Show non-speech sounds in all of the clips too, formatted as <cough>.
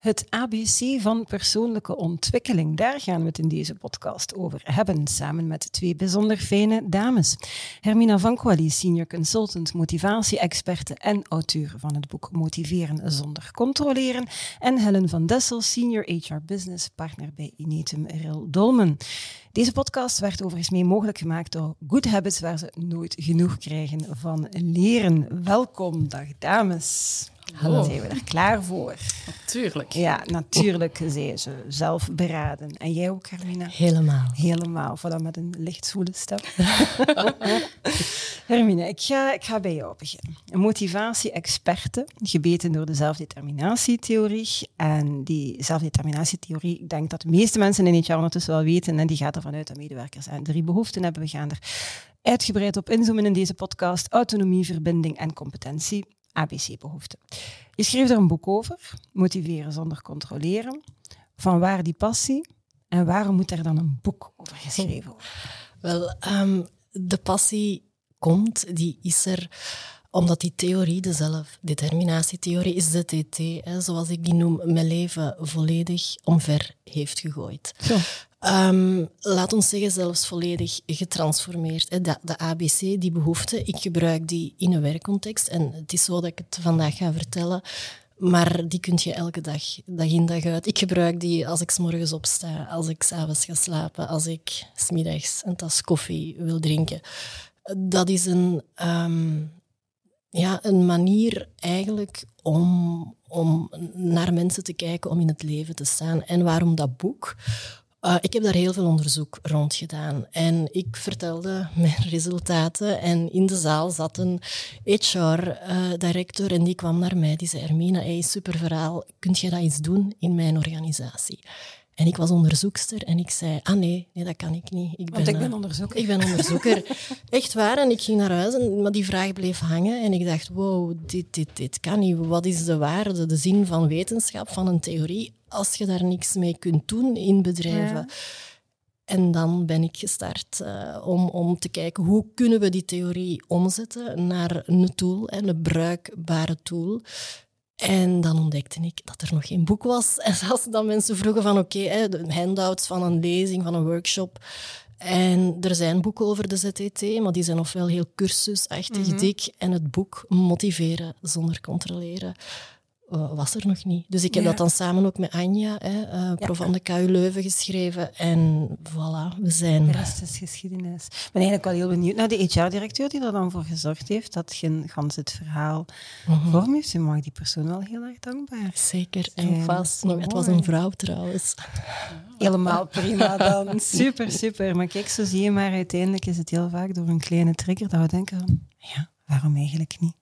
Het ABC van persoonlijke ontwikkeling, daar gaan we het in deze podcast over hebben, samen met twee bijzonder fijne dames. Hermina Van Quali, senior consultant, motivatie-experte en auteur van het boek Motiveren zonder controleren. En Helen van Dessel, senior HR business partner bij Inetum Ril Dolmen. Deze podcast werd overigens mee mogelijk gemaakt door Good Habits, waar ze nooit genoeg krijgen van leren. Welkom, dag dames. Hallo. Zijn we er klaar voor? Natuurlijk. Ja, natuurlijk, zei ze. Zelf beraden. En jij ook, Hermina? Helemaal. Helemaal. Voilà, met een licht zwoele stem. <laughs> Hermine, ik ga, ik ga bij jou beginnen. Een motivatie-experte, gebeten door de zelfdeterminatietheorie. En die zelfdeterminatietheorie, ik denk dat de meeste mensen in het jaar ondertussen wel weten, en die gaat ervan uit dat medewerkers aan drie behoeften hebben. We gaan er uitgebreid op inzoomen in deze podcast. Autonomie, verbinding en competentie. ABC-behoeften. Je schreef er een boek over, Motiveren zonder controleren. Van waar die passie en waarom moet er dan een boek over geschreven worden? Wel, um, de passie komt, die is er omdat die theorie, de zelfdeterminatietheorie, is de TT, hè, zoals ik die noem, mijn leven volledig omver heeft gegooid. Zo. Um, laat ons zeggen, zelfs volledig getransformeerd. Hè. De, de, ABC, die behoefte, ik gebruik die in een werkcontext. En het is zo dat ik het vandaag ga vertellen. Maar die kun je elke dag, dag in dag uit. Ik gebruik die als ik s morgens opsta, als ik s'avonds ga slapen, als ik smiddags een tas koffie wil drinken. Dat is een, um, ja, een manier eigenlijk om, om naar mensen te kijken, om in het leven te staan. En waarom dat boek? Uh, ik heb daar heel veel onderzoek rond gedaan. En ik vertelde mijn <laughs> resultaten en in de zaal zat een HR-director uh, en die kwam naar mij, die zei, Ermina, hey, super verhaal, kunt je dat iets doen in mijn organisatie? En ik was onderzoekster en ik zei, ah nee, nee dat kan ik niet. Ik ben, Want ik ben eh, onderzoeker. Ik ben onderzoeker. <laughs> Echt waar. En ik ging naar huis, en, maar die vraag bleef hangen. En ik dacht, wow, dit, dit, dit kan niet. Wat is de waarde, de zin van wetenschap, van een theorie, als je daar niks mee kunt doen in bedrijven? En dan ben ik gestart uh, om, om te kijken hoe kunnen we die theorie omzetten naar een tool, een bruikbare tool en dan ontdekte ik dat er nog geen boek was. <laughs> En als dan mensen vroegen van oké, okay, de handouts van een lezing, van een workshop. En er zijn boeken over de ZTT, maar die zijn ofwel heel cursusachtig mm dik. En het boek Motiveren zonder controleren was er nog niet. Dus ik heb dat dan samen ook met Anja, hè, uh, prof van de KU Leuven, geschreven. En voilà, we zijn... De rest is geschiedenis. Ik ben eigenlijk wel heel benieuwd naar de HR-directeur die er dan voor gezorgd heeft dat geen gans het verhaal mm vorm heeft. Je mag die persoon wel heel erg dankbaar Zeker, en vast. Nog, het was een vrouw trouwens. Helemaal prima dan. <laughs> Super, super. Maar kijk, zo zie je maar, uiteindelijk is het heel vaak door een kleine trigger dat we denken, ja, waarom eigenlijk niet?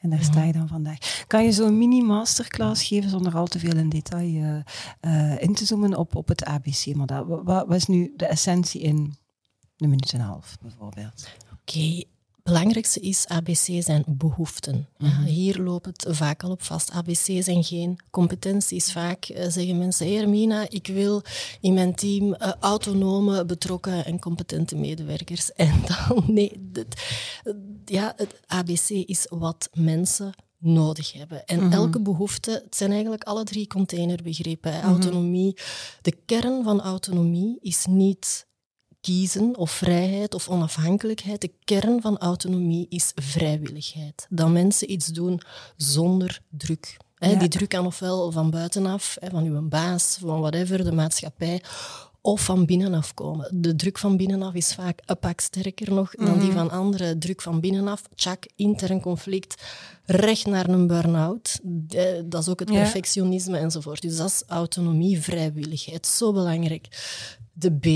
En daar sta je dan vandaag. Kan je zo'n mini-masterclass geven zonder al te veel in detail uh, uh, in te zoomen op, op het ABC-model? Wat, wat, is nu de essentie in een minuut en een half, bijvoorbeeld? Oké, belangrijkste is ABC zijn behoeften. Mhm. Hier loopt het vaak al op vast. ABC zijn geen competenties. Vaak uh, zeggen mensen, hey Hermina, ik wil in mijn team uh, autonome, betrokken en competente medewerkers. <laughs> En dan, nee, ja, het ABC is wat mensen nodig hebben. En mhm. elke behoefte, het zijn eigenlijk alle drie containerbegrippen. Mhm. Autonomie, de kern van autonomie is niet kiezen of vrijheid of onafhankelijkheid. De kern van autonomie is vrijwilligheid. Dat mensen iets doen zonder druk. Die druk kan ofwel van buitenaf, van uw baas, van whatever, de maatschappij, of van binnenaf komen. De druk van binnenaf is vaak een pak sterker nog dan die mhm. van anderen. Druk van binnenaf, tjak, intern conflict, recht naar een burn-out. Dat is ook het perfectionisme enzovoort. Dus dat is autonomie, vrijwilligheid. Zo belangrijk. De B,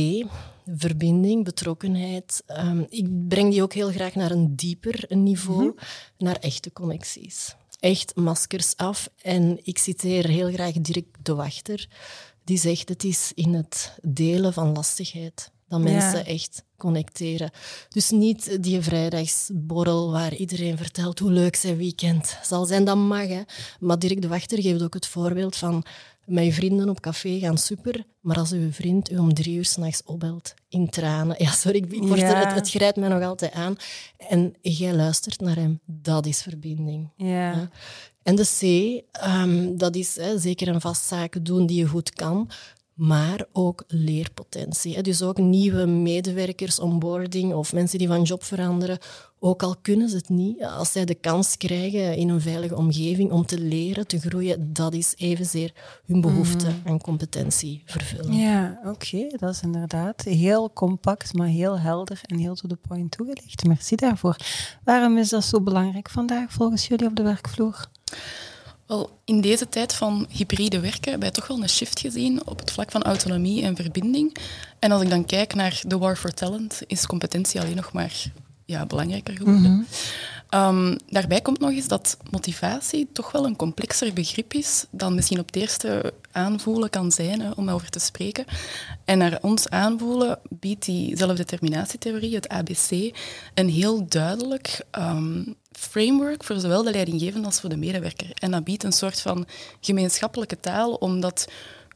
verbinding, betrokkenheid. Um, ik breng die ook heel graag naar een dieper niveau, mhm. naar echte connecties. Echt maskers af. En ik citeer heel graag Dirk de Wachter, die zegt het is in het delen van lastigheid dat mensen echt connecteren. Dus niet die vrijdagsborrel waar iedereen vertelt hoe leuk zijn weekend zal zijn. Dat mag, hè. Maar Dirk de Wachter geeft ook het voorbeeld van met je vrienden op café gaan super, maar als uw vriend u om drie uur s'nachts opbelt in tranen, ja, sorry, ik word er, het, het grijpt mij nog altijd aan, en jij luistert naar hem, dat is verbinding. Ja. En de C, um, dat is hè, zeker een vast zaken doen die je goed kan, maar ook leerpotentie. Dus ook nieuwe medewerkers, onboarding of mensen die van job veranderen. Ook al kunnen ze het niet, als zij de kans krijgen in een veilige omgeving om te leren, te groeien, dat is evenzeer hun behoefte mm. en competentie vervullen. Ja, oké, dat is inderdaad heel compact, maar heel helder en heel to the point toegelicht. Merci daarvoor. Waarom is dat zo belangrijk vandaag volgens jullie op de werkvloer? Wel, in deze tijd van hybride werken hebben wij toch wel een shift gezien op het vlak van autonomie en verbinding. En als ik dan kijk naar de war for talent, is competentie alleen nog maar ja, belangrijker geworden. Mhm. Ehm, daarbij komt nog eens dat motivatie toch wel een complexer begrip is dan misschien op het eerste aanvoelen kan zijn, hè, om over te spreken. En naar ons aanvoelen biedt die zelfdeterminatietheorie, het ABC, een heel duidelijk ehm, framework voor zowel de leidinggevende als voor de medewerker. En dat biedt een soort van gemeenschappelijke taal om dat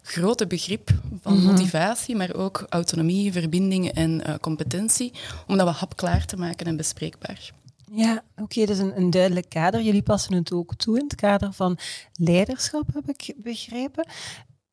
grote begrip van mhm. motivatie, maar ook autonomie, verbinding en uh, competentie, om dat wat hapklaar te maken en bespreekbaar. Ja, oké, okay, dus een, een duidelijk kader. Jullie passen het ook toe in het kader van leiderschap, heb ik begrepen.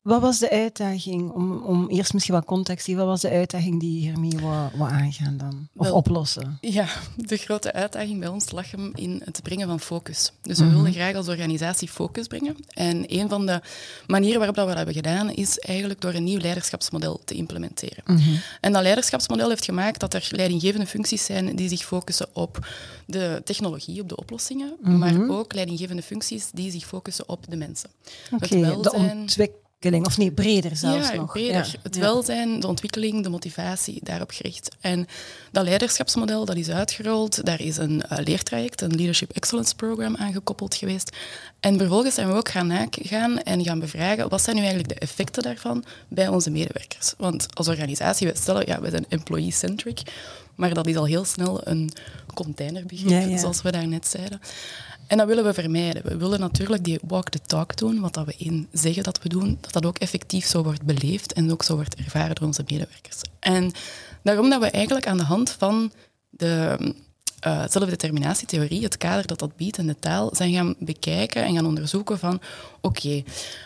Wat was de uitdaging, om, om eerst misschien wat context te wat was de uitdaging die hiermee wat, wat aangaan dan? Of oplossen? Ja, de grote uitdaging bij ons lag hem in het brengen van focus. Dus we mm wilden graag als organisatie focus brengen. En een van de manieren waarop dat we dat hebben gedaan, is eigenlijk door een nieuw leiderschapsmodel te implementeren. Mhm. En dat leiderschapsmodel heeft gemaakt dat er leidinggevende functies zijn die zich focussen op de technologie, op de oplossingen, mhm. maar ook leidinggevende functies die zich focussen op de mensen. Okay, het de ontwikkeling of nee, breder zelfs ja, nog. Breder. Het welzijn, de ontwikkeling, de motivatie, daarop gericht. En dat leiderschapsmodel dat is uitgerold, daar is een uh, leertraject, een Leadership Excellence Program aangekoppeld geweest. En vervolgens zijn we ook gaan nagaan en gaan bevragen, wat zijn nu eigenlijk de effecten daarvan bij onze medewerkers? Want als organisatie, we stellen, ja, we zijn employee-centric, maar dat is al heel snel een containerbegrip, zoals we daarnet zeiden. En dat willen we vermijden. We willen natuurlijk die walk the talk doen, wat dat we in zeggen dat we doen, dat dat ook effectief zo wordt beleefd en ook zo wordt ervaren door onze medewerkers. En daarom dat we eigenlijk aan de hand van de uh, zelfdeterminatietheorie, het kader dat dat biedt en de taal, zijn gaan bekijken en gaan onderzoeken van oké,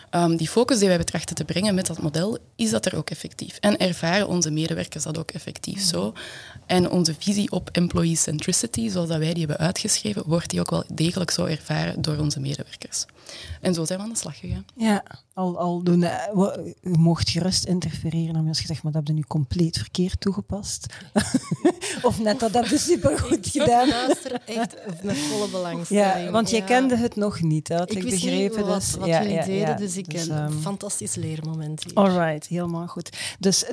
ehm, die focus die wij betrachten te brengen met dat model, is dat er ook effectief? En ervaren onze medewerkers dat ook effectief zo? En onze visie op employee centricity, zoals dat wij die hebben uitgeschreven, wordt die ook wel degelijk zo ervaren door onze medewerkers. En zo zijn we aan de slag gegaan. Ja, al, al doen, u mocht gerust interfereren als je zegt, maar dat heb je nu compleet verkeerd toegepast. <laughs> of net dat heb je supergoed gedaan. Ik echt met volle belangstelling. Ja, want jij kende het nog niet, had ik, ik begrepen. Wat, dus, wat ja, jullie deden, dus ik dus, een um, fantastisch leermoment hier. Alright, helemaal goed. Dus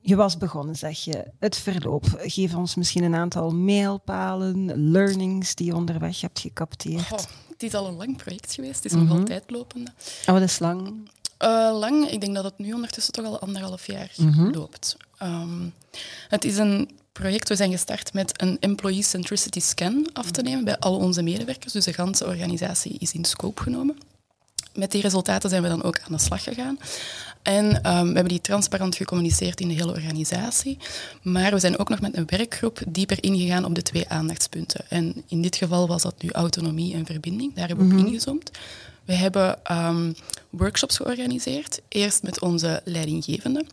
je was begonnen, zeg je. Het verloop. Geef ons misschien een aantal mijlpalen, learnings die je onderweg hebt gecapteerd. Oh, het is al een lang project geweest. Het is nog mhm. altijd lopende. Oh, wat is lang? Uh, lang. Ik denk dat het nu ondertussen toch al anderhalf jaar mhm. loopt. Um, het is een project. We zijn gestart met een employee centricity scan af te nemen bij al onze medewerkers. Dus de ganse organisatie is in scope genomen. Met die resultaten zijn we dan ook aan de slag gegaan. En um, we hebben die transparant gecommuniceerd in de hele organisatie. Maar we zijn ook nog met een werkgroep dieper ingegaan op de twee aandachtspunten. En in dit geval was dat nu autonomie en verbinding. Daar hebben we op mhm. ingezoomd. We hebben um, workshops georganiseerd. Eerst met onze leidinggevenden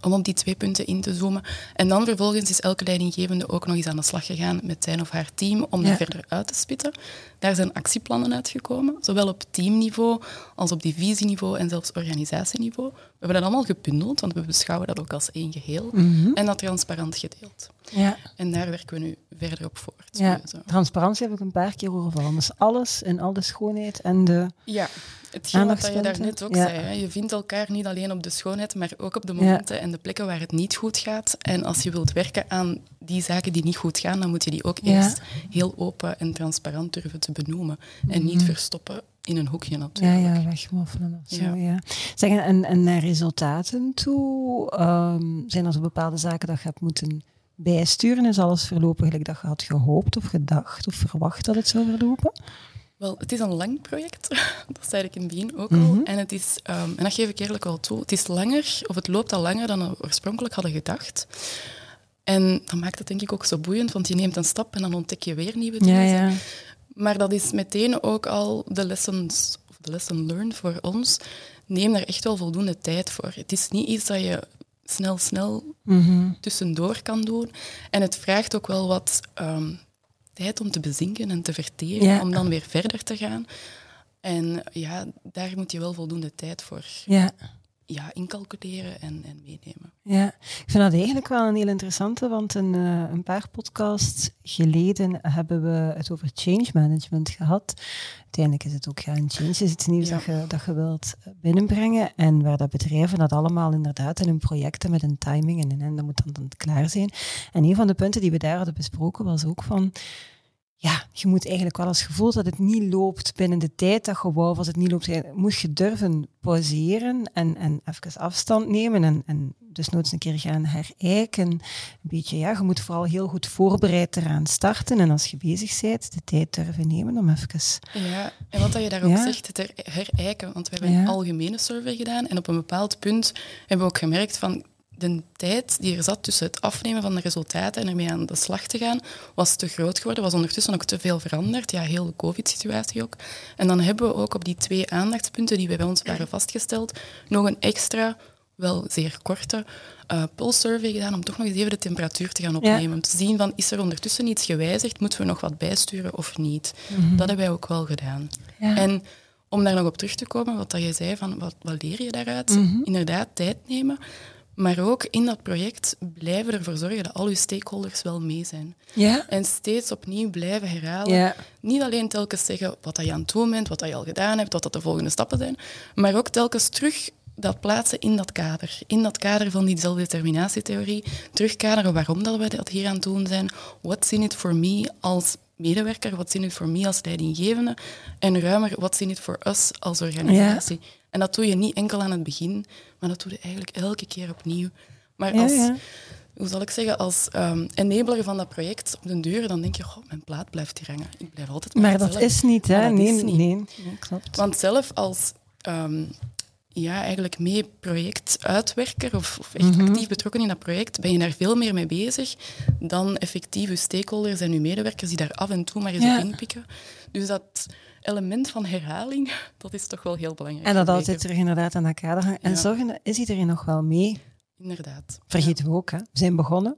om op die twee punten in te zoomen. En dan vervolgens is elke leidinggevende ook nog eens aan de slag gegaan met zijn of haar team om dat verder uit te spitten. Daar zijn actieplannen uitgekomen, zowel op teamniveau als op divisieniveau en zelfs organisatieniveau. We hebben dat allemaal gebundeld, want we beschouwen dat ook als één geheel mhm. en dat transparant gedeeld. Ja. En daar werken we nu verder op voort. Ja. Transparantie heb ik een paar keer horen vallen. Dus alles en al de schoonheid en de Ja, hetgeen wat je daarnet ook zei. Hè. Je vindt elkaar niet alleen op de schoonheid, maar ook op de momenten en de plekken waar het niet goed gaat. En als je wilt werken aan die zaken die niet goed gaan, dan moet je die ook eerst heel open en transparant durven te benoemen. En niet mhm. verstoppen in een hoekje natuurlijk. Ja, ja wegmoffelen of zo, ja. ja. Zeg, en, en naar resultaten toe, um, zijn er zo bepaalde zaken dat je hebt moeten bijsturen? Is alles verlopen gelijk dat je had gehoopt of gedacht of verwacht dat het zou verlopen? Wel, het is een lang project. <laughs> dat zei ik in het begin ook al. Mhm. En, het is, um, en dat geef ik eerlijk wel toe. Het is langer, of het loopt al langer dan we oorspronkelijk hadden gedacht. En dat maakt het denk ik ook zo boeiend, want je neemt een stap en dan ontdek je weer nieuwe dingen. Ja, ja. Maar dat is meteen ook al de lessons, of de lesson learned voor ons. Neem daar echt wel voldoende tijd voor. Het is niet iets dat je snel, snel mhm. tussendoor kan doen. En het vraagt ook wel wat ehm, tijd om te bezinken en te verteren, om dan weer verder te gaan. En ja, daar moet je wel voldoende tijd voor ja. Ja, incalculeren en, en meenemen. Ja, ik vind dat eigenlijk wel een heel interessante, want een, uh, een paar podcasts geleden hebben we het over change management gehad. Uiteindelijk is het ook ja, een change, is iets nieuws dat, je, dat je wilt binnenbrengen en waar dat bedrijven dat allemaal inderdaad in hun projecten met een timing en, en dat moet dan, dan klaar zijn. En een van de punten die we daar hadden besproken was ook van ja, je moet eigenlijk wel eens gevoel dat het niet loopt binnen de tijd dat je wou. Als het niet loopt, moet je durven pauzeren en, en even afstand nemen en, en dus nooit een keer gaan herijken. Een beetje, ja, je moet vooral heel goed voorbereid eraan starten en als je bezig bent, de tijd durven nemen om even... Ja, en wat dat je daar ook zegt, het herijken, want we hebben een algemene survey gedaan en op een bepaald punt hebben we ook gemerkt van de tijd die er zat tussen het afnemen van de resultaten en ermee aan de slag te gaan, was te groot geworden, was ondertussen ook te veel veranderd. Ja, heel de COVID-situatie ook. En dan hebben we ook op die twee aandachtspunten die bij ons waren vastgesteld, nog een extra, wel zeer korte, uh, pulse-survey gedaan om toch nog eens even de temperatuur te gaan opnemen. Om te zien van, is er ondertussen iets gewijzigd, moeten we nog wat bijsturen of niet? Mhm. Dat hebben wij ook wel gedaan. Ja. En om daar nog op terug te komen, wat dat je zei, van wat, wat leer je daaruit? Mhm. Inderdaad, tijd nemen. Maar ook in dat project blijven ervoor zorgen dat al uw stakeholders wel mee zijn. Ja? En steeds opnieuw blijven herhalen. Ja. Niet alleen telkens zeggen wat je aan het doen bent, wat je al gedaan hebt, wat dat de volgende stappen zijn, maar ook telkens terug dat plaatsen in dat kader. In dat kader van die zelfdeterminatietheorie. Terugkaderen waarom dat we dat hier aan het doen zijn. What's in it for me als medewerker? What's in it for me als leidinggevende? En ruimer, what's in it for us als organisatie? En dat doe je niet enkel aan het begin, maar dat doe je eigenlijk elke keer opnieuw. Maar als, hoe zal ik zeggen, als um, enabler van dat project op de deur, dan denk je, goh, mijn plaat blijft hier hangen. Ik blijf altijd Maar dat is niet, hè? Nee, niet. nee, klopt. Want zelf als ehm, ja, eigenlijk mee projectuitwerker of, of echt mhm. actief betrokken in dat project, ben je daar veel meer mee bezig dan effectief je stakeholders en je medewerkers die daar af en toe maar eens op inpikken. Dus dat element van herhaling, <laughs> dat is toch wel heel belangrijk. En dat altijd terug inderdaad aan dat kader hangt. En zorgen, is iedereen nog wel mee? Inderdaad. Vergeten we ook, hè? we zijn begonnen.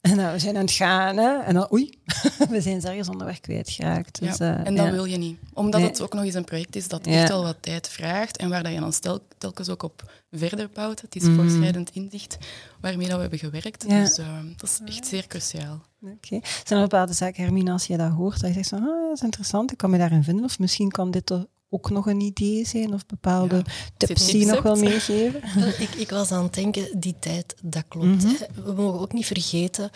En nou, we zijn aan het gaan, hè? en dan oei, <laughs> we zijn ergens onderweg kwijtgeraakt. Dus, ja, eh, en dat wil je niet. Omdat het ook nog eens een project is dat echt wel wat tijd vraagt en waar dat je dan stel, telkens ook op verder bouwt. Het is mm. voorschrijdend inzicht waarmee dat we hebben gewerkt. Dus uh, dat is echt zeer cruciaal. Oké. Zijn er bepaalde zaken, Hermine, als je dat hoort, dat je zegt, van, ah, dat is interessant, ik kan me daarin vinden, of misschien kan dit ook nog een idee zijn of bepaalde tips die je nog <laughs> wel meegeven? ik, ik, was aan het denken, die tijd, dat klopt. Mhm. We mogen ook niet vergeten,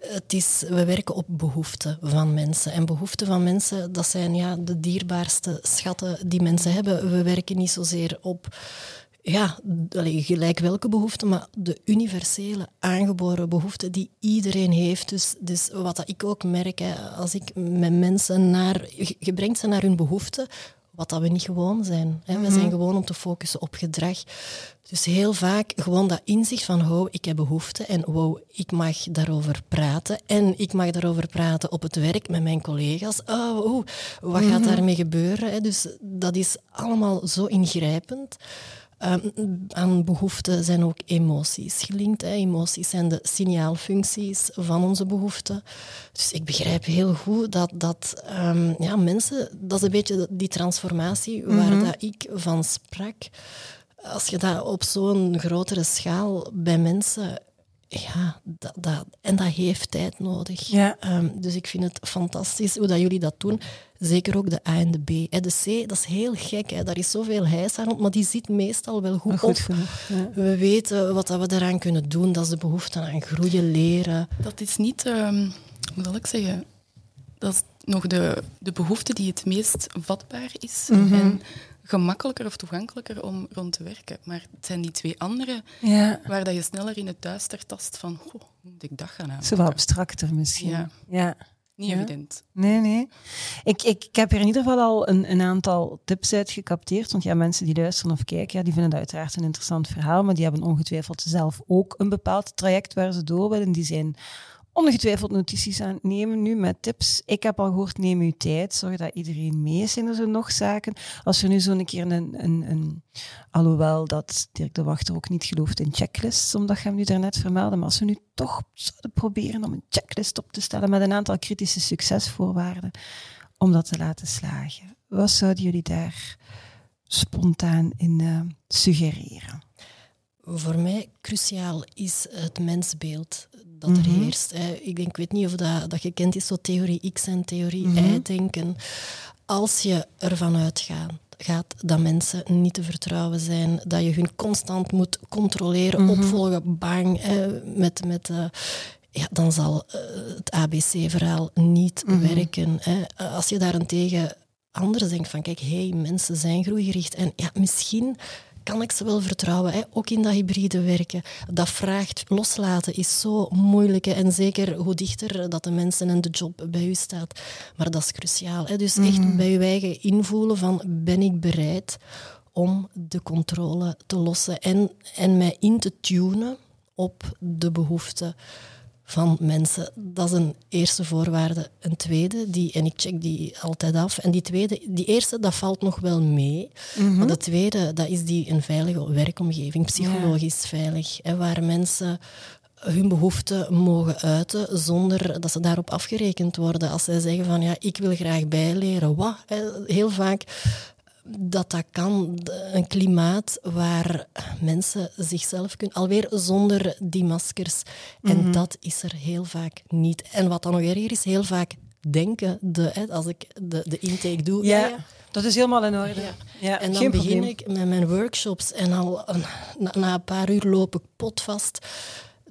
het is, we werken op behoeften van mensen. En behoeften van mensen, dat zijn ja, de dierbaarste schatten die mensen hebben. We werken niet zozeer op ja, gelijk welke behoeften, maar de universele aangeboren behoeften die iedereen heeft. Dus, dus wat dat ik ook merk, hè, als ik met mensen naar... Je brengt ze naar hun behoeften, wat dat we niet gewoon zijn. Hè. We zijn mhm. gewoon om te focussen op gedrag. Dus heel vaak gewoon dat inzicht van, wow, ik heb behoefte en wow, ik mag daarover praten. En ik mag daarover praten op het werk met mijn collega's. Oh, oh wat gaat mhm. daarmee gebeuren? Hè? Dus dat is allemaal zo ingrijpend. Um, aan behoeften zijn ook emoties gelinkt. Hè. Emoties zijn de signaalfuncties van onze behoeften. Dus ik begrijp heel goed dat, dat um, ja, mensen, dat is een beetje die transformatie waar mhm. dat ik van sprak. Als je dat op zo'n grotere schaal bij mensen ja, dat, dat, en dat heeft tijd nodig. Ja. Ehm, dus ik vind het fantastisch hoe dat jullie dat doen. Zeker ook de A en de B. De C, dat is heel gek. Hè. Daar is zoveel hijs aan, maar die zit meestal wel goed, goed op. We weten wat we eraan kunnen doen. Dat is de behoefte aan groeien, leren. Dat is niet, um, hoe zal ik zeggen, dat is nog de, de behoefte die het meest vatbaar is Mhm. en gemakkelijker of toegankelijker om rond te werken. Maar het zijn die twee andere Ja. waar dat je sneller in het duister tast van, hoe moet ik dat gaan Zo aanpakken? wat abstracter misschien. Ja. ja. Niet Ja. evident. Nee, nee. Ik, ik, ik heb hier in ieder geval al een, een aantal tips uit gecapteerd. Want ja, mensen die luisteren of kijken, ja, die vinden het uiteraard een interessant verhaal. Maar die hebben ongetwijfeld zelf ook een bepaald traject waar ze door willen. Die zijn ongetwijfeld notities aan nemen nu met tips. Ik heb al gehoord, neem uw tijd. Zorg dat iedereen mee is. Zijn er nog zaken? Als er nu zo'n keer een, een, een... Alhoewel dat Dirk de Wachter ook niet gelooft in checklists, omdat je hem nu daarnet vermeldde. Maar als we nu toch zouden proberen om een checklist op te stellen met een aantal kritische succesvoorwaarden, om dat te laten slagen. Wat zouden jullie daar spontaan in eh, suggereren? Voor mij cruciaal is het mensbeeld dat er Mhm. heerst. Ik, denk, ik weet niet of dat, dat gekend is, zo theorie X en theorie Mhm. Y denken. Als je ervan uitgaat gaat dat mensen niet te vertrouwen zijn, dat je hun constant moet controleren, Mhm. opvolgen, bang, hè, met... met eh, ja, dan zal eh, het ABC-verhaal niet werken. Hè. Als je daarentegen anders denkt van, kijk, hey, mensen zijn groeigericht en ja, misschien kan ik ze wel vertrouwen, hè? ook in dat hybride werken. Dat vraagt loslaten is zo moeilijk. hè. En zeker hoe dichter dat de mensen en de job bij u staat. Maar dat is cruciaal. Hè? Dus echt bij je eigen invoelen van ben ik bereid om de controle te lossen en, en mij in te tunen op de behoeften van mensen. Dat is een eerste voorwaarde. Een tweede, die, en ik check die altijd af. En die tweede, die eerste, dat valt nog wel mee. Maar de tweede, dat is die een veilige werkomgeving, psychologisch veilig. Hè, waar mensen hun behoeften mogen uiten zonder dat ze daarop afgerekend worden. Als zij zeggen van ja, ik wil graag bijleren. Wat? Heel vaak dat dat kan, een klimaat waar mensen zichzelf kunnen, alweer zonder die maskers. En dat is er heel vaak niet. En wat dan nog erger is, heel vaak denken, de, hè, als ik de, de intake doe, Ja, dat is helemaal in orde. Ja. Ja, en dan begin probleem. ik met mijn workshops en al na een paar uur loop ik potvast.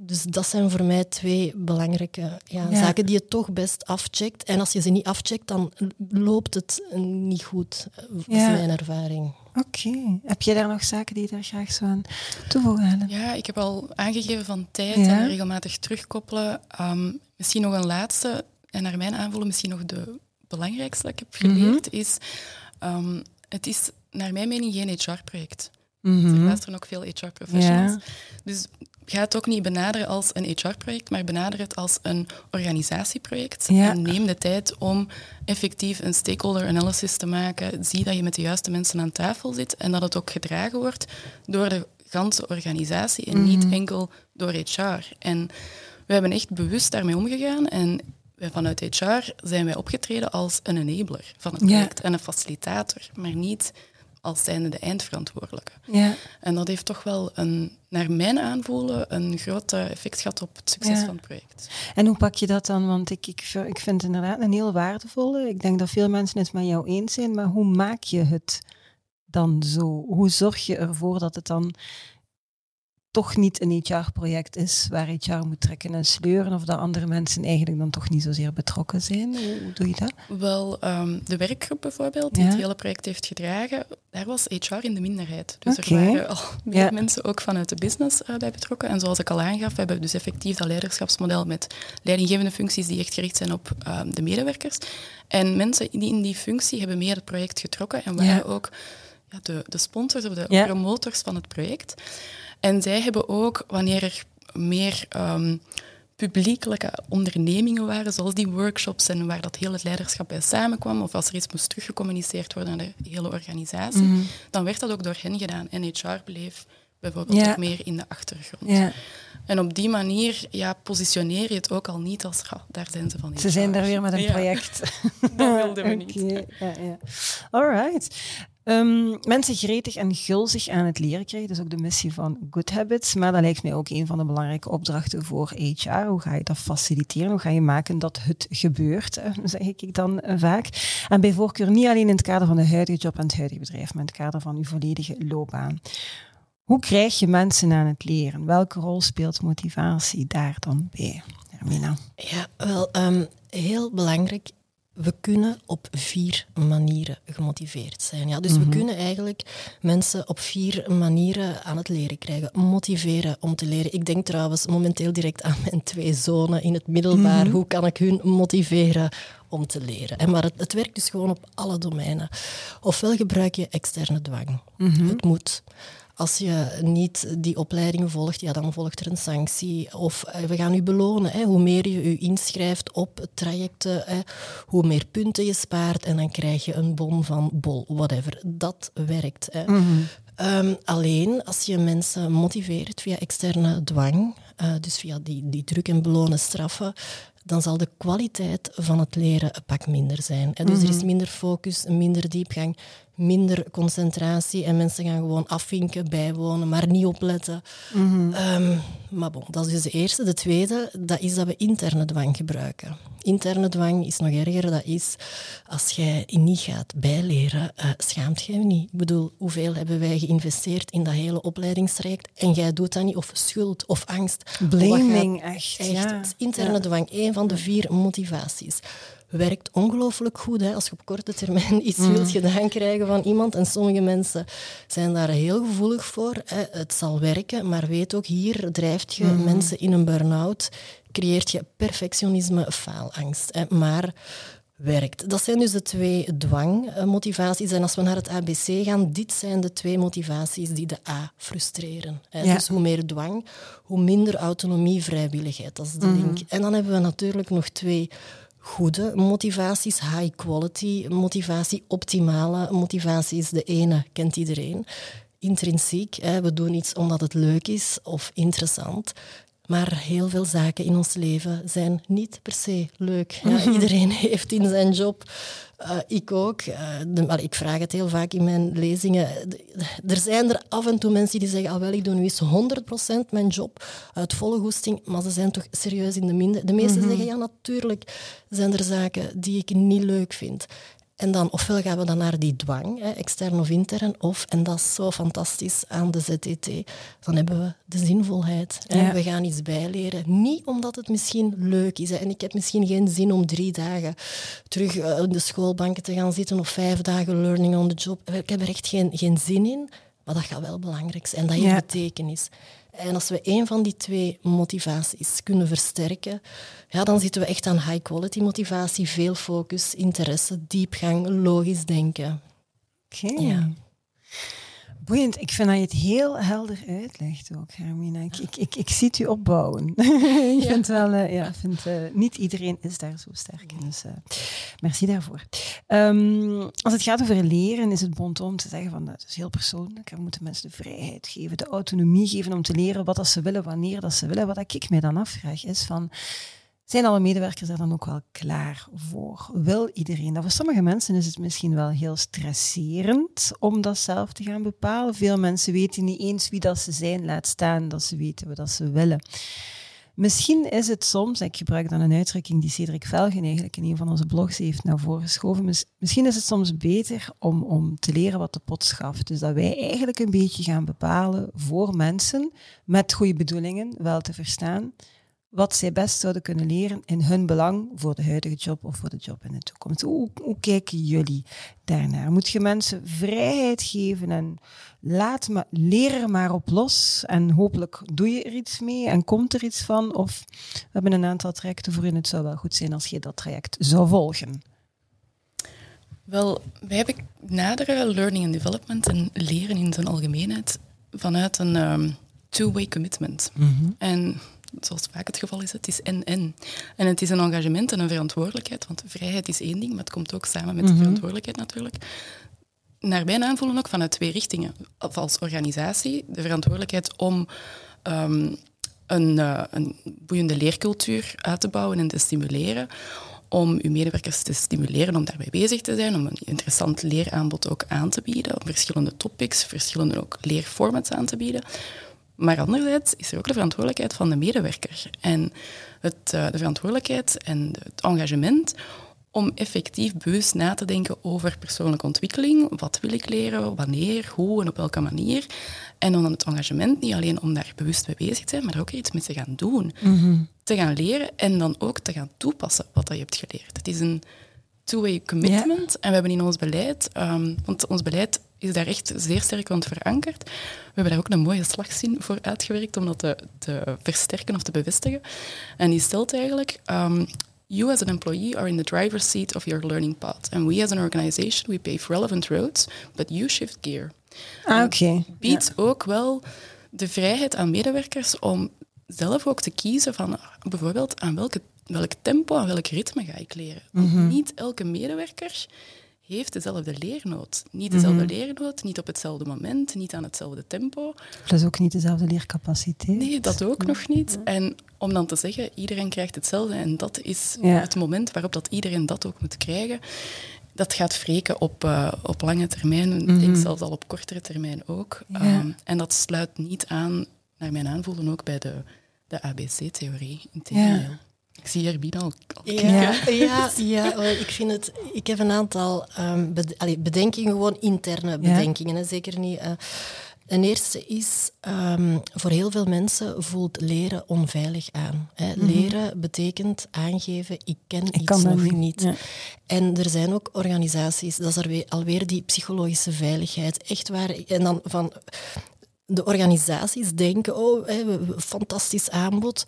Dus dat zijn voor mij twee belangrijke ja, Ja. zaken die je toch best afcheckt. En als je ze niet afcheckt, dan loopt het niet goed. Dat is Ja. mijn ervaring. Oké. Heb jij daar nog zaken die je daar graag zou aan toevoegen, Helen? Ja, ik heb al aangegeven van tijd Ja. en regelmatig terugkoppelen. Ehm, misschien nog een laatste, en naar mijn aanvoelen misschien nog de belangrijkste dat ik heb geleerd, is... ehm, het is naar mijn mening geen HR-project. Er Mhm. luisteren ook veel HR-professionals. Ja. Dus ga het ook niet benaderen als een HR-project, maar benader het als een organisatieproject. Ja. En neem de tijd om effectief een stakeholder analysis te maken. Zie dat je met de juiste mensen aan tafel zit en dat het ook gedragen wordt door de ganse organisatie en niet Mhm. enkel door HR. En we hebben echt bewust daarmee omgegaan en wij vanuit HR zijn wij opgetreden als een enabler van het Ja. project en een facilitator, maar niet als zijnde de eindverantwoordelijke. Ja. En dat heeft toch wel, een, naar mijn aanvoelen, een groot effect gehad op het succes Ja. van het project. En hoe pak je dat dan? Want ik, ik, ik vind het inderdaad een heel waardevolle. Ik denk dat veel mensen het met jou eens zijn, maar hoe maak je het dan zo? Hoe zorg je ervoor dat het dan toch niet een HR-project is waar HR moet trekken en sleuren of dat andere mensen eigenlijk dan toch niet zozeer betrokken zijn? Hoe, hoe doe je dat? Wel, ehm, de werkgroep bijvoorbeeld, die Ja. het hele project heeft gedragen, daar was HR in de minderheid. Dus er waren al <laughs> meer Ja. mensen ook vanuit de business eh, bij betrokken. En zoals ik al aangaf, we hebben dus effectief dat leiderschapsmodel met leidinggevende functies die echt gericht zijn op ehm, de medewerkers. En mensen die in die functie hebben meer het project getrokken en waren Ja. ook ja, de, de sponsors of de Ja. promotors van het project. En zij hebben ook, wanneer er meer ehm, publiekelijke ondernemingen waren, zoals die workshops en waar dat heel het leiderschap bij samenkwam, of als er iets moest teruggecommuniceerd worden naar de hele organisatie, Mhm. dan werd dat ook door hen gedaan. En HR bleef bijvoorbeeld Ja. ook meer in de achtergrond. Ja, En op die manier ja, positioneer je het ook al niet als, "Ga, daar zijn ze van ze zijn daar weer met een Ja. project. <laughs> Dat wilden we <laughs> niet. Oké, Ja, ja. All right. Ehm, mensen gretig en gulzig aan het leren krijgen, dat is ook de missie van Good Habits. Maar dat lijkt mij ook een van de belangrijke opdrachten voor HR. Hoe ga je dat faciliteren? Hoe ga je maken dat het gebeurt, eh, zeg ik dan eh, vaak. En bij voorkeur niet alleen in het kader van de huidige job en het huidige bedrijf, maar in het kader van uw volledige loopbaan. Hoe krijg je mensen aan het leren? Welke rol speelt motivatie daar dan bij? Hermina. Ja, wel, ehm, heel belangrijk we kunnen op vier manieren gemotiveerd zijn. Ja? Dus we mhm. kunnen eigenlijk mensen op vier manieren aan het leren krijgen. Motiveren om te leren. Ik denk trouwens momenteel direct aan mijn twee zonen in het middelbaar. Mhm. Hoe kan ik hun motiveren om te leren? En maar het, het, werkt dus gewoon op alle domeinen. Ofwel gebruik je externe dwang. Mhm. Het moet. Als je niet die opleiding volgt, ja, dan volgt er een sanctie. Of eh, we gaan u belonen. Hè. Hoe meer je u inschrijft op trajecten, hè, hoe meer punten je spaart. En dan krijg je een bon van bol, whatever. Dat werkt. Hè. Mhm. Ehm, alleen als je mensen motiveert via externe dwang, uh, dus via die, die druk en belonen straffen, dan zal de kwaliteit van het leren een pak minder zijn. Hè. Dus er is mhm. minder focus, minder diepgang, minder concentratie en mensen gaan gewoon afvinken, bijwonen, maar niet opletten. Mm maar bon, dat is dus de eerste. De tweede, dat is dat we interne dwang gebruiken. Interne dwang is nog erger. Dat is als jij niet gaat bijleren, uh, schaamt jij je niet. Ik bedoel, hoeveel hebben wij geïnvesteerd in dat hele opleidingstraject en jij doet dat niet? Of schuld of angst. Blaming, echt. echt. Ja. Interne dwang, één van de vier motivaties werkt ongelooflijk goed. Hè, als je op korte termijn <laughs> iets mm. wilt gedaan krijgen van iemand. En sommige mensen zijn daar heel gevoelig voor. Hè. Het zal werken, maar weet ook, hier drijft je mm. mensen in een burn-out. Creëert je perfectionisme, faalangst. Hè. Maar werkt. Dat zijn dus de twee dwangmotivaties. En als we naar het ABC gaan, dit zijn de twee motivaties die de A frustreren. Dus hoe meer dwang, hoe minder autonomie, vrijwilligheid. Dat is de mm. link. En dan hebben we natuurlijk nog twee goede motivaties, high quality motivatie, optimale motivaties. De ene kent iedereen. Intrinsiek, we doen iets omdat het leuk is of interessant. Maar heel veel zaken in ons leven zijn niet per se leuk. Ja, iedereen <laughs> heeft in zijn job uh, ik ook. Uh, ik vraag het heel vaak in mijn lezingen. Er zijn er af en toe mensen die zeggen, ah, wel, ik doe nu eens 100% mijn job uit volle goesting, maar ze zijn toch serieus in de minder. De meesten mhm. zeggen, ja, natuurlijk zijn er zaken die ik niet leuk vind. En dan, ofwel gaan we dan naar die dwang, hè, extern of intern, of, en dat is zo fantastisch aan de ZTT, dan hebben we de zinvolheid. Hè. We gaan iets bijleren. Niet omdat het misschien leuk is. Hè. En ik heb misschien geen zin om drie dagen terug uh, in de schoolbanken te gaan zitten of vijf dagen learning on the job. Ik heb er echt geen, geen zin in, maar dat gaat wel belangrijk zijn. Dat heeft betekenis. En als we een van die twee motivaties kunnen versterken, ja, dan zitten we echt aan high quality motivatie, veel focus, interesse, diepgang, logisch denken. Oké. Ja. Boeiend. Ik vind dat je het heel helder uitlegt ook, Hermina. Ik, ik, ik, ik zie het u opbouwen. <laughs> ik vind wel, uh, ja, vind, uh, niet iedereen is daar zo sterk in. Dus uh, merci daarvoor. Um, als het gaat over leren, is het bon om te zeggen van dat is heel persoonlijk. We moeten mensen de vrijheid geven, de autonomie geven om te leren wat dat ze willen, wanneer dat ze willen. Wat ik mij dan afvraag is van zijn alle medewerkers daar dan ook wel klaar voor? Wil iedereen dat? Voor sommige mensen is het misschien wel heel stresserend om dat zelf te gaan bepalen. Veel mensen weten niet eens wie dat ze zijn, laat staan dat ze weten wat ze willen. Misschien is het soms, ik gebruik dan een uitdrukking die Cedric Velgen eigenlijk in een van onze blogs heeft naar voren geschoven, misschien is het soms beter om, om te leren wat de pot schaft. Dus dat wij eigenlijk een beetje gaan bepalen voor mensen met goede bedoelingen, wel te verstaan, wat zij best zouden kunnen leren in hun belang voor de huidige job of voor de job in de toekomst. Hoe, hoe kijken jullie daarnaar? Moet je mensen vrijheid geven en laat maar, leer er maar op los en hopelijk doe je er iets mee en komt er iets van? Of we hebben een aantal trajecten voor in het zou wel goed zijn als je dat traject zou volgen. Wel, wij hebben naderen learning and development en leren in zijn algemeenheid vanuit een um, two-way commitment. Mhm. En zoals vaak het geval is, het is en-en. En het is een engagement en een verantwoordelijkheid, want vrijheid is één ding, maar het komt ook samen met de mhm. verantwoordelijkheid natuurlijk. Naar mijn aanvoelen ook vanuit twee richtingen. Als organisatie de verantwoordelijkheid om ehm, een, uh, een boeiende leercultuur uit te bouwen en te stimuleren, om uw medewerkers te stimuleren om daarmee bezig te zijn, om een interessant leeraanbod ook aan te bieden, om verschillende topics, verschillende ook leerformats aan te bieden. Maar anderzijds is er ook de verantwoordelijkheid van de medewerker. En het, uh, de verantwoordelijkheid en het engagement om effectief bewust na te denken over persoonlijke ontwikkeling. Wat wil ik leren, wanneer, hoe en op welke manier. En dan het engagement niet alleen om daar bewust mee bezig te zijn, maar ook iets mee te gaan doen. Mhm. Te gaan leren en dan ook te gaan toepassen wat je hebt geleerd. Het is een two-way commitment. En we hebben in ons beleid, um, want ons beleid is daar echt zeer sterk aan verankerd. We hebben daar ook een mooie slagzin voor uitgewerkt om dat te, te versterken of te bevestigen. En die stelt eigenlijk... Um, you as an employee are in the driver's seat of your learning path. And we as an organization, we pave relevant roads, but you shift gear. Ah, oké. Okay. Biedt ook wel de vrijheid aan medewerkers om zelf ook te kiezen van bijvoorbeeld aan welke, welk tempo, aan welk ritme ga ik leren. Mhm. Niet elke medewerker heeft dezelfde leernood. Niet dezelfde Mhm. leernood, niet op hetzelfde moment, niet aan hetzelfde tempo. Plus ook niet dezelfde leercapaciteit. Nee, dat ook nog niet. En om dan te zeggen, iedereen krijgt hetzelfde en dat is Ja. het moment waarop dat iedereen dat ook moet krijgen, dat gaat wreken op, eh, op lange termijn, ik denk zelfs al op kortere termijn ook. Mhm. Ja. Um, en dat sluit niet aan, naar mijn aanvoelen, ook bij de, de ABC-theorie. Integendeel. Ik zie Herbine al, al. Ja, ja, ja <laughs> ik vind het. Ik heb een aantal ehm, bed- allee, bedenkingen, gewoon interne bedenkingen, hè, zeker niet. eh. Een eerste is, ehm, voor heel veel mensen voelt leren onveilig aan. Hè. Leren betekent aangeven, ik ken iets Mhm. nog niet. niet. Ja. En er zijn ook organisaties, dat is er weer, alweer die psychologische veiligheid. Echt waar. En dan van de organisaties denken, oh, hè, fantastisch aanbod.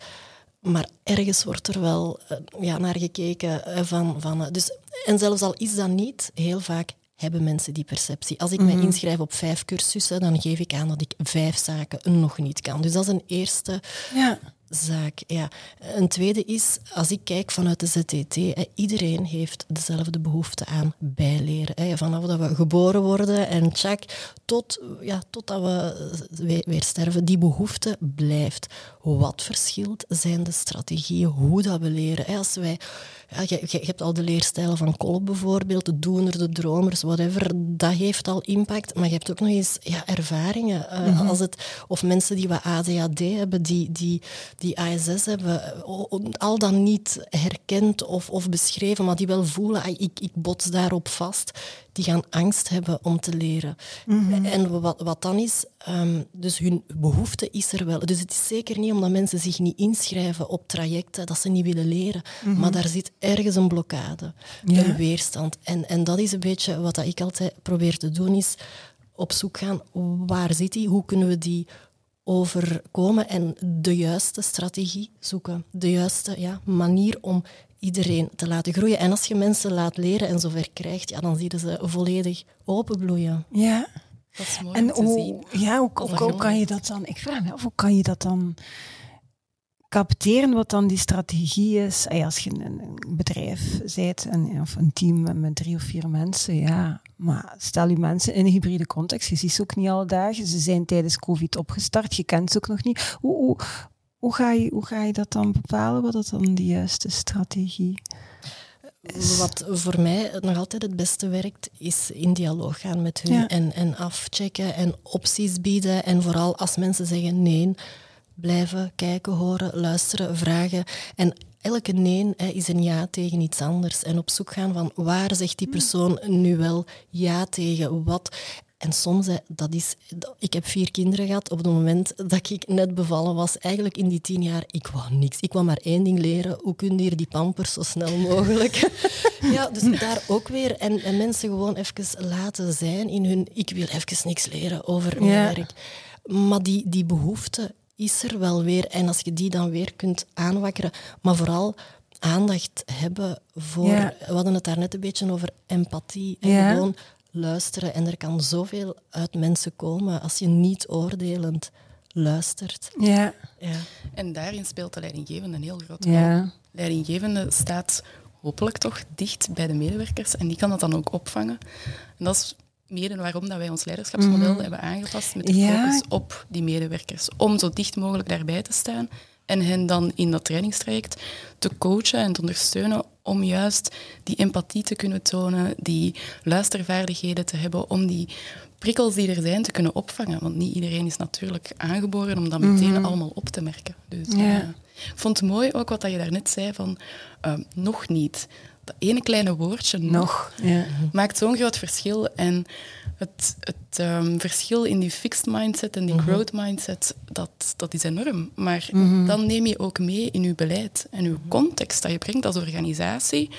Maar ergens wordt er wel eh, ja, naar gekeken. eh, van, van, eh, dus, en zelfs al is dat niet, heel vaak hebben mensen die perceptie. Als ik mij inschrijf op vijf cursussen, dan geef ik aan dat ik vijf zaken nog niet kan. Dus dat is een eerste Ja. Zaak. Ja. Een tweede is, als ik kijk vanuit de ZTT, hè, iedereen heeft dezelfde behoefte aan bijleren. Hè. Vanaf dat we geboren worden en tjak, tot, ja, totdat we weer, sterven, die behoefte blijft. Wat verschilt zijn de strategieën, hoe dat we leren. Hè. Als wij, ja, je, je hebt al de leerstijlen van Kolb bijvoorbeeld, de doener, de dromers, whatever, dat heeft al impact. Maar je hebt ook nog eens ja, ervaringen. eh, als het, of mensen die wat ADHD hebben, die, die, die ASS hebben, al dan niet herkend of, of beschreven, maar die wel voelen, ik, ik bots daarop vast, die gaan angst hebben om te leren. En wat, wat dan is, ehm, dus hun behoefte is er wel. Dus het is zeker niet omdat mensen zich niet inschrijven op trajecten dat ze niet willen leren, maar daar zit ergens een blokkade, Ja. een weerstand. En, en dat is een beetje wat ik altijd probeer te doen, is op zoek gaan, waar zit die, hoe kunnen we die overkomen en de juiste strategie zoeken. De juiste ja, manier om iedereen te laten groeien. En als je mensen laat leren en zover krijgt, ja, dan zie je ze volledig openbloeien. Ja. Dat is mooi En om te hoe, zien. ja, hoe, hoe, hoe kan je dat dan... Ik vraag me af, hoe kan je dat dan capteren, wat dan die strategie is? Als je een, bedrijf bent, een, of een team met- met drie of vier mensen, ja... Maar stel je mensen in een hybride context, je ziet ze ook niet alle dagen. Ze zijn tijdens COVID opgestart, je kent ze ook nog niet. Hoe, hoe, hoe, ga, je, hoe ga je dat dan bepalen, wat dat dan de juiste strategie is? Wat voor mij nog altijd het beste werkt, is in dialoog gaan met hun Ja. en, en afchecken en opties bieden. En vooral als mensen zeggen nee, blijven kijken, horen, luisteren, vragen. En elke nee hè, is een ja tegen iets anders. En op zoek gaan van waar zegt die persoon nu wel ja tegen wat. En soms, dat is, ik heb vier kinderen gehad op het moment dat ik net bevallen was. Eigenlijk in die tien jaar, ik wou niks. Ik wou maar één ding leren. Hoe kun je hier die pampers zo snel mogelijk? <laughs> ja, dus daar ook weer. En, en mensen gewoon even laten zijn in hun... Ik wil even niks leren over mijn Ja. werk. Maar die, die behoefte is er wel weer. En als je die dan weer kunt aanwakkeren, maar vooral aandacht hebben voor... Ja. We hadden het daar net een beetje over empathie. En Ja. gewoon luisteren. En er kan zoveel uit mensen komen als je niet oordelend luistert. Ja, Ja. En daarin speelt de leidinggevende een heel grote rol. ja. leidinggevende staat hopelijk toch dicht bij de medewerkers en die kan dat dan ook opvangen. En dat is mede waarom dat wij ons leiderschapsmodel hebben aangepast met de Mhm. Ja. focus op die medewerkers. Om zo dicht mogelijk daarbij te staan en hen dan in dat trainingstraject te coachen en te ondersteunen om juist die empathie te kunnen tonen, die luistervaardigheden te hebben, om die prikkels die er zijn te kunnen opvangen. Want niet iedereen is natuurlijk aangeboren om dat meteen allemaal op te merken. Dus, Mhm. Ja. eh, ik vond het mooi ook wat dat je daarnet zei van eh, nog niet. Dat ene kleine woordje nog, Nog. Ja. maakt zo'n groot verschil. En het, het ehm, verschil in die fixed mindset en die growth mindset, dat, dat is enorm. Maar dan neem je ook mee in je beleid en je context dat je brengt als organisatie.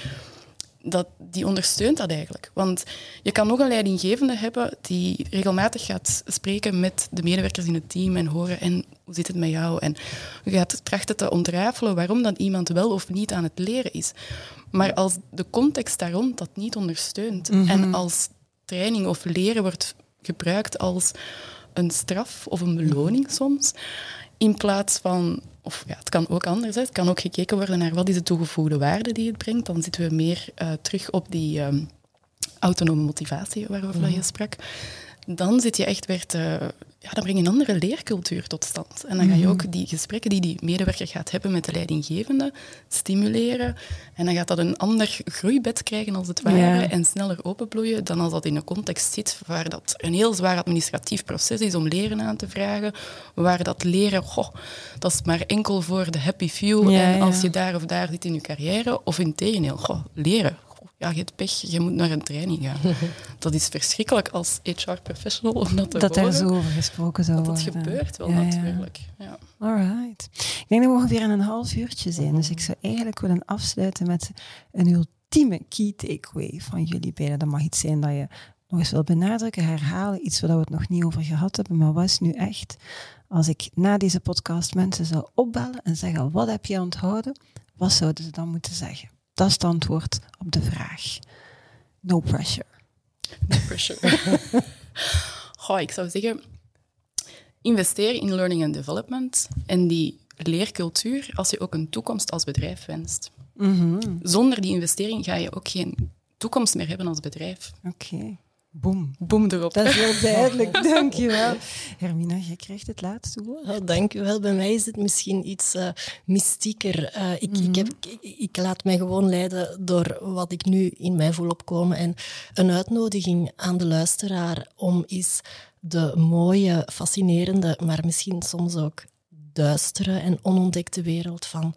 dat, die ondersteunt dat eigenlijk. Want je kan nog een leidinggevende hebben die regelmatig gaat spreken met de medewerkers in het team en horen en hoe zit het met jou? En je gaat trachten te ontrafelen waarom dan iemand wel of niet aan het leren is. Maar als de context daar rond dat niet ondersteunt en als training of leren wordt gebruikt als een straf of een beloning soms, in plaats van, of ja, het kan ook anders, zijn. het kan ook gekeken worden naar wat is de toegevoegde waarde die het brengt. Dan zitten we meer uh, terug op die um, autonome motivatie waarover mm. je sprak. Dan zit je echt weer te, ja, dan breng je een andere leercultuur tot stand. En dan ga je ook die gesprekken die die medewerker gaat hebben met de leidinggevende stimuleren. En dan gaat dat een ander groeibed krijgen, als het ware, en sneller openbloeien dan als dat in een context zit waar dat een heel zwaar administratief proces is om leren aan te vragen, waar dat leren, goh, dat is maar enkel voor de happy few en als je daar of daar zit in je carrière, of in tegendeel, goh, leren, ja, je hebt pech, je moet naar een training gaan. <laughs> dat is verschrikkelijk als HR-professional om dat te dat horen. Dat er zo over gesproken zou worden. Dat gebeurt wel natuurlijk. Ja. Alright. Ik denk dat we ongeveer een half uurtje zijn, dus ik zou eigenlijk willen afsluiten met een ultieme key takeaway van jullie beiden. Dat mag iets zijn dat je nog eens wil benadrukken, herhalen, iets waar we het nog niet over gehad hebben, maar wat is nu echt, als ik na deze podcast mensen zou opbellen en zeggen, wat heb je onthouden, wat zouden ze dan moeten zeggen? Dat is het antwoord op de vraag. No pressure. No pressure. <laughs> Goh, ik zou zeggen, investeer in learning and development en die leercultuur als je ook een toekomst als bedrijf wenst. Mhm. Zonder die investering ga je ook geen toekomst meer hebben als bedrijf. Oké. Boom. Boom erop. Dat is heel duidelijk, <laughs> dankjewel. Hermina, jij krijgt het laatste woord. Oh, dankjewel. Bij mij is het misschien iets uh, mystieker. Uh, ik, ik, heb, ik, ik, laat mij gewoon leiden door wat ik nu in mij voel opkomen. En een uitnodiging aan de luisteraar om eens de mooie, fascinerende, maar misschien soms ook duistere en onontdekte wereld van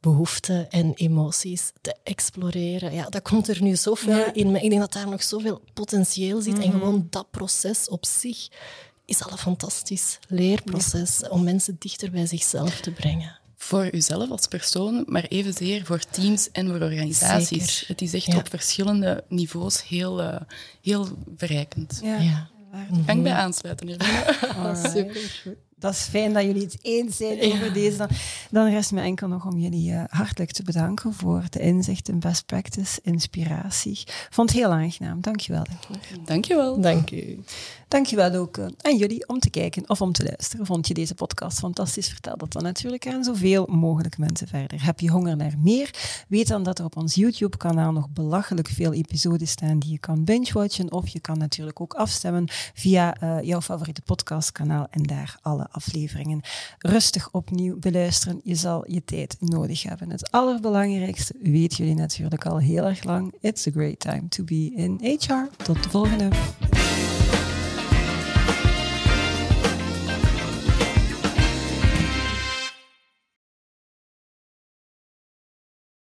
behoeften en emoties te exploreren. Ja, dat komt er nu zoveel in. Ik denk dat daar nog zoveel potentieel zit. En mhm. gewoon dat proces op zich is al een fantastisch leerproces om mensen dichter bij zichzelf te brengen. Voor uzelf als persoon, maar evenzeer voor teams en voor organisaties. Zeker. Het is echt op verschillende niveaus heel, uh, heel verrijkend. Ja. Kan ik bij aansluiten, Irina? <laughs> Super dat is fijn dat jullie het eens zijn over deze. Dan, dan rest me enkel nog om jullie uh, hartelijk te bedanken voor de inzichten, best practice, inspiratie. Vond het heel aangenaam. Dankjewel daarvoor. Dankjewel. Dank u. Dankjewel ook uh, aan jullie om te kijken of om te luisteren. Vond je deze podcast fantastisch? Vertel dat dan natuurlijk aan zoveel mogelijk mensen verder. Heb je honger naar meer? Weet dan dat er op ons YouTube-kanaal nog belachelijk veel episodes staan die je kan binge-watchen. Of je kan natuurlijk ook afstemmen via uh, jouw favoriete podcastkanaal en daar alle afleveringen rustig opnieuw beluisteren. Je zal je tijd nodig hebben. Het allerbelangrijkste weten jullie natuurlijk al heel erg lang. It's a great time to be in HR. Tot de volgende.